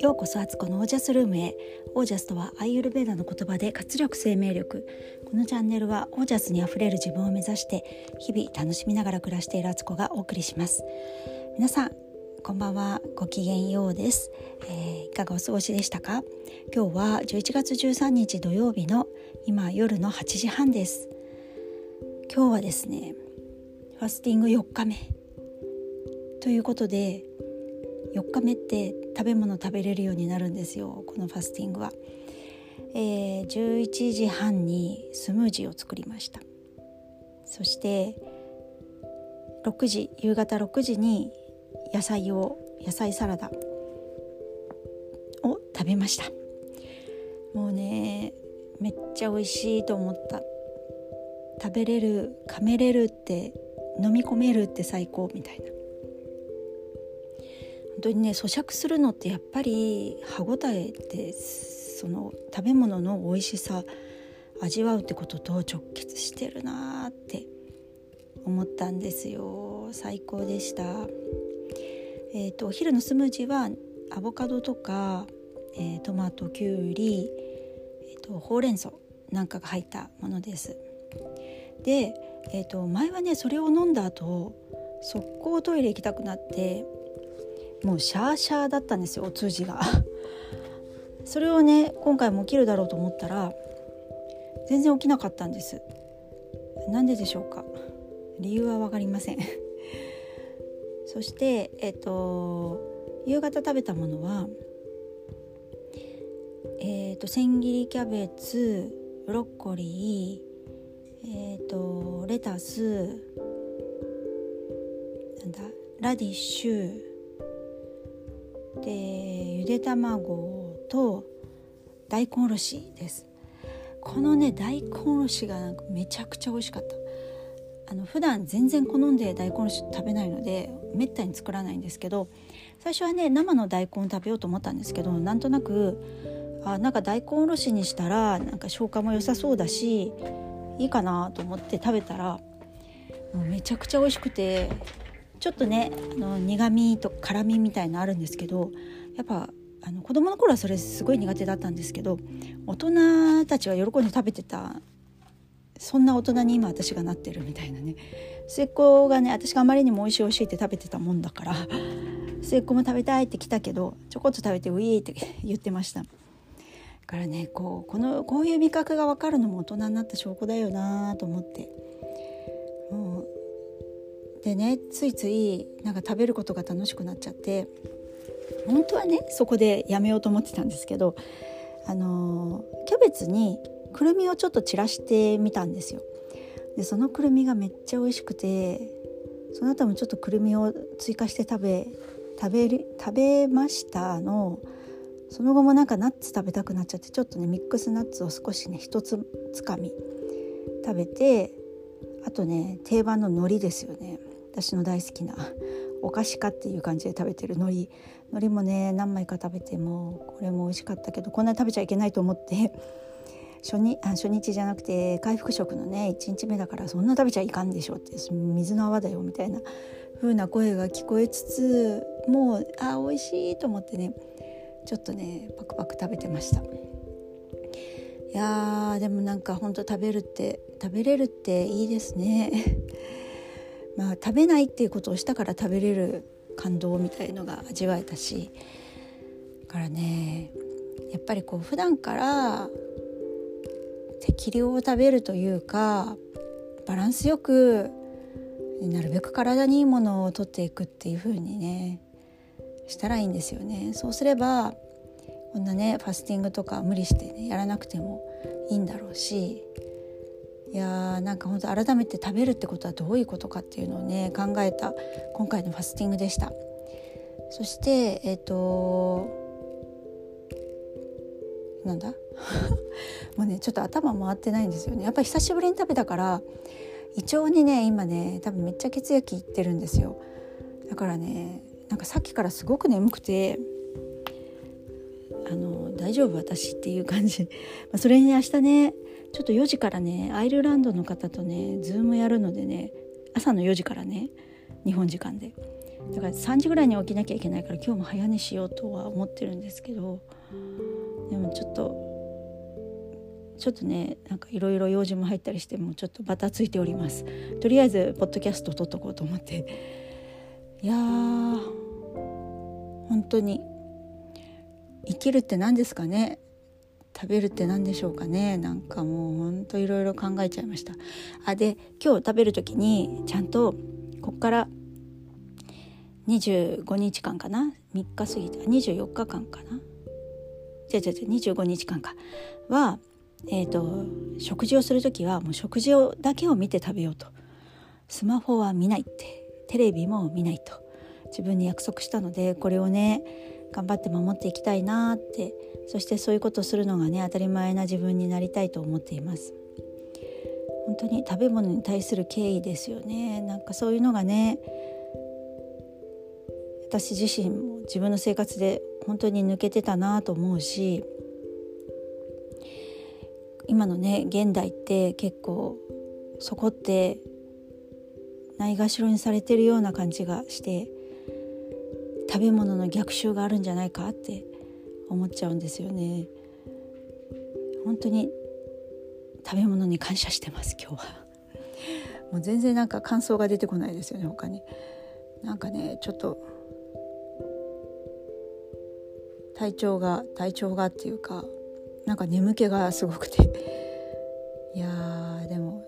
ようこそアツコのオージャスルームへ。オージャスとはアイユルベーダの言葉で活力生命力。このチャンネルはオージャスにあふれる自分を目指して日々楽しみながら暮らしているアツコがお送りします。皆さんこんばんは。ごきげんようです、えー、いかがお過ごしでしたか？今日は11月13日土曜日の今夜の8時半です。今日はですねファスティング4日目。ということで4日目って食べ物食べれるようになるんですよこのファスティングは、えー、11時半にスムージーを作りました。そして6時夕方6時に野菜を野菜サラダを食べました。もうねめっちゃ美味しいと思った。食べれる噛めれるって飲み込めるって最高みたいな。当にね咀嚼するのってやっぱり歯ごたえってその食べ物の美味しさ味わうってことと直結してるなって思ったんですよ。最高でした。えーと、お昼のスムージーはアボカドとか、えー、トマトきゅうり、えーと、ほうれん草なんかが入ったものです。で、えーと前はねそれを飲んだ後速攻トイレ行きたくなってもうシャーシャーだったんですよお通じが。それをね今回も起きるだろうと思ったら全然起きなかったんです。なんででしょうか。理由は分かりません。そしてえっ、と夕方食べたものはえっ、と千切りキャベツブロッコリーえっ、とレタスなんだラディッシュでゆで卵と大根おろしです。このね大根おろしがなんかめちゃくちゃ美味しかった。あの普段全然好んで大根おろし食べないのでめったに作らないんですけど最初はね生の大根を食べようと思ったんですけどなんとなくあなんか大根おろしにしたらなんか消化も良さそうだしいいかなと思って食べたらめちゃくちゃ美味しくてちょっとねあの苦味と辛みみたいのあるんですけどやっぱあの子供の頃はそれすごい苦手だったんですけど大人たちは喜んで食べてたそんな大人に今私がなってるみたいなね。末っ子がね私があまりにも美味しい美味しいって食べてたもんだから末っ子も食べたいって来たけどちょこっと食べてウィーって 言ってました。だからねこうこのこういう味覚が分かるのも大人になった証拠だよなと思って。でねついついなんか食べることが楽しくなっちゃって本当はねそこでやめようと思ってたんですけどあのキャベツにくるみをちょっと散らしてみたんですよ。でそのくるみがめっちゃ美味しくてその後もちょっとくるみを追加して食べ食べる食べましたのその後もなんかナッツ食べたくなっちゃってちょっとねミックスナッツを少しね一つつかみ食べてあとね定番の海苔ですよね私の大好きなお菓子かっていう感じで食べてる海苔。海苔もね何枚か食べてもこれも美味しかったけどこんなに食べちゃいけないと思って初日あ初日じゃなくて回復食のね1日目だからそんな食べちゃいかんでしょって水の泡だよみたいな風な声が聞こえつつもうあ美味しいと思ってねちょっとねパクパク食べてました。いやーでもなんかほんと食べるって食べれるっていいですね。まあ、食べないっていうことをしたから食べれる感動みたいのが味わえたしだからねやっぱりこう普段から適量を食べるというかバランスよくなるべく体にいいものをとっていくっていう風にねしたらいいんですよね。そうすればこんなねファスティングとか無理してねやらなくてもいいんだろうしいやーなんか本当改めて食べるってことはどういうことかっていうのをね考えた今回のファスティングでした。そしてえっ、ー、となんだ？もうねちょっと頭回ってないんですよね。やっぱり久しぶりに食べたから胃腸にね今ね多分めっちゃ血液いってるんですよ。だからねなんかさっきからすごく眠くてあの大丈夫？私っていう感じ、まあ、それに明日ねちょっと4時からねアイルランドの方とね Zoom やるのでね朝の4時からね日本時間で。だから3時ぐらいに起きなきゃいけないから今日も早寝しようとは思ってるんですけどでもちょっとちょっとねなんかいろいろ用事も入ったりしてもちょっとバタついております。とりあえずポッドキャスト撮っとこうと思って。いやー本当に。生きるって何ですかね？食べるって何でしょうかね？なんかもうほんといろいろ考えちゃいました。あで今日食べる時にちゃんとこっから25日間かな？3日過ぎて24日間かな？違う違う違う25日間か。はえーと、食事をする時はもう食事をだけを見て食べようと。スマホは見ないって。テレビも見ないと。自分に約束したのでこれをね頑張って守っていきたいなってそしてそういうことをするのがね当たり前な自分になりたいと思っています。本当に食べ物に対する敬意ですよね。なんかそういうのがね私自身も自分の生活で本当に抜けてたなと思うし今のね現代って結構そこってないがしろにされてるような感じがして食べ物の逆襲があるんじゃないかって思っちゃうんですよね。本当に食べ物に感謝してます今日は。もう全然なんか感想が出てこないですよね他に。なんかねちょっと体調が体調がっていうかなんか眠気がすごくて。いやでも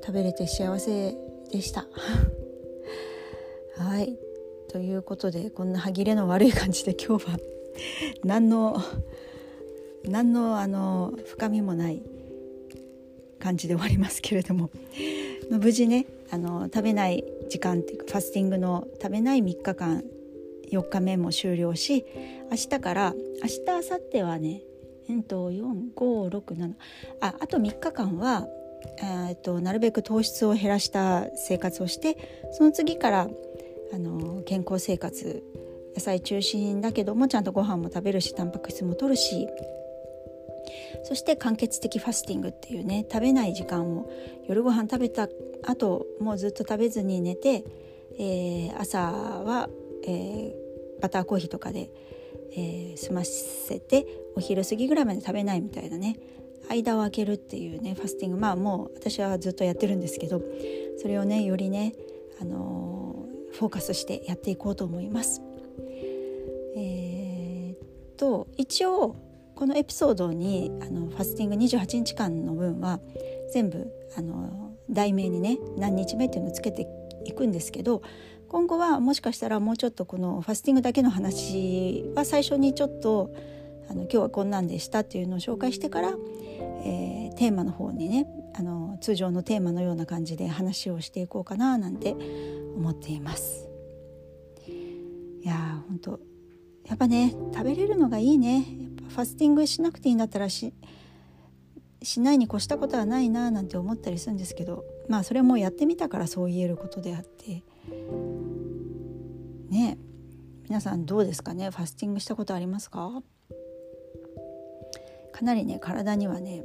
食べれて幸せでした。はい。ということでこんな歯切れの悪い感じで今日は 何の何のあの深みもない感じで終わりますけれども無事ねあの食べない時間っていうかファスティングの食べない3日間4日目も終了し明日から明日明後日はねえっと4567ああと3日間はえーとなるべく糖質を減らした生活をしてその次からあの健康生活野菜中心だけどもちゃんとご飯も食べるしタンパク質も取るし。そして間欠的ファスティングっていうね食べない時間を夜ご飯食べた後もうずっと食べずに寝て、えー、朝は、えー、バターコーヒーとかで、えー、済ませてお昼過ぎぐらいまで食べないみたいなね間を空けるっていうねファスティング。まあもう私はずっとやってるんですけどそれをねよりね、あのフォーカスしてやっていこうと思います。えー、っと一応このエピソードにあのファスティング28日間の分は全部あの題名にね何日目っていうのをつけていくんですけど今後はもしかしたらもうちょっとこのファスティングだけの話は最初にちょっとあの今日はこんなんでしたっていうのを紹介してから、えー、テーマの方にねあの通常のテーマのような感じで話をしていこうかななんて思っています。いや本当やっぱね食べれるのがいいね。やっぱファスティングしなくていいんだったらししないに越したことはないななんて思ったりするんですけどまあそれもやってみたからそう言えることであって。ね皆さんどうですかね？ファスティングしたことありますか？かなりね体にはね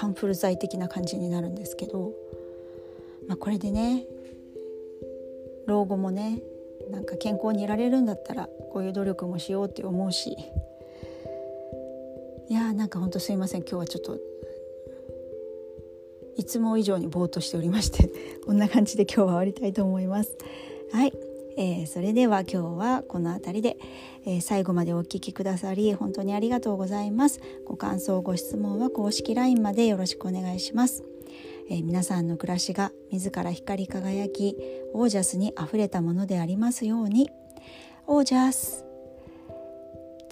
カンフル剤的な感じになるんですけど、まあ、これでね老後もねなんか健康にいられるんだったらこういう努力もしようって思うしいやーなんかほんとすいません今日はちょっといつも以上にぼーっとしておりましてこんな感じで今日は終わりたいと思います。はい、えー、それでは今日はこの辺りで、えー、最後までお聴きくださり本当にありがとうございます。ご感想ご質問は公式 LINE までよろしくお願いします。えー、皆さんの暮らしが自ら光り輝きオージャスにあふれたものでありますようにオージャス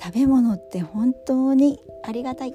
食べ物って本当にありがたい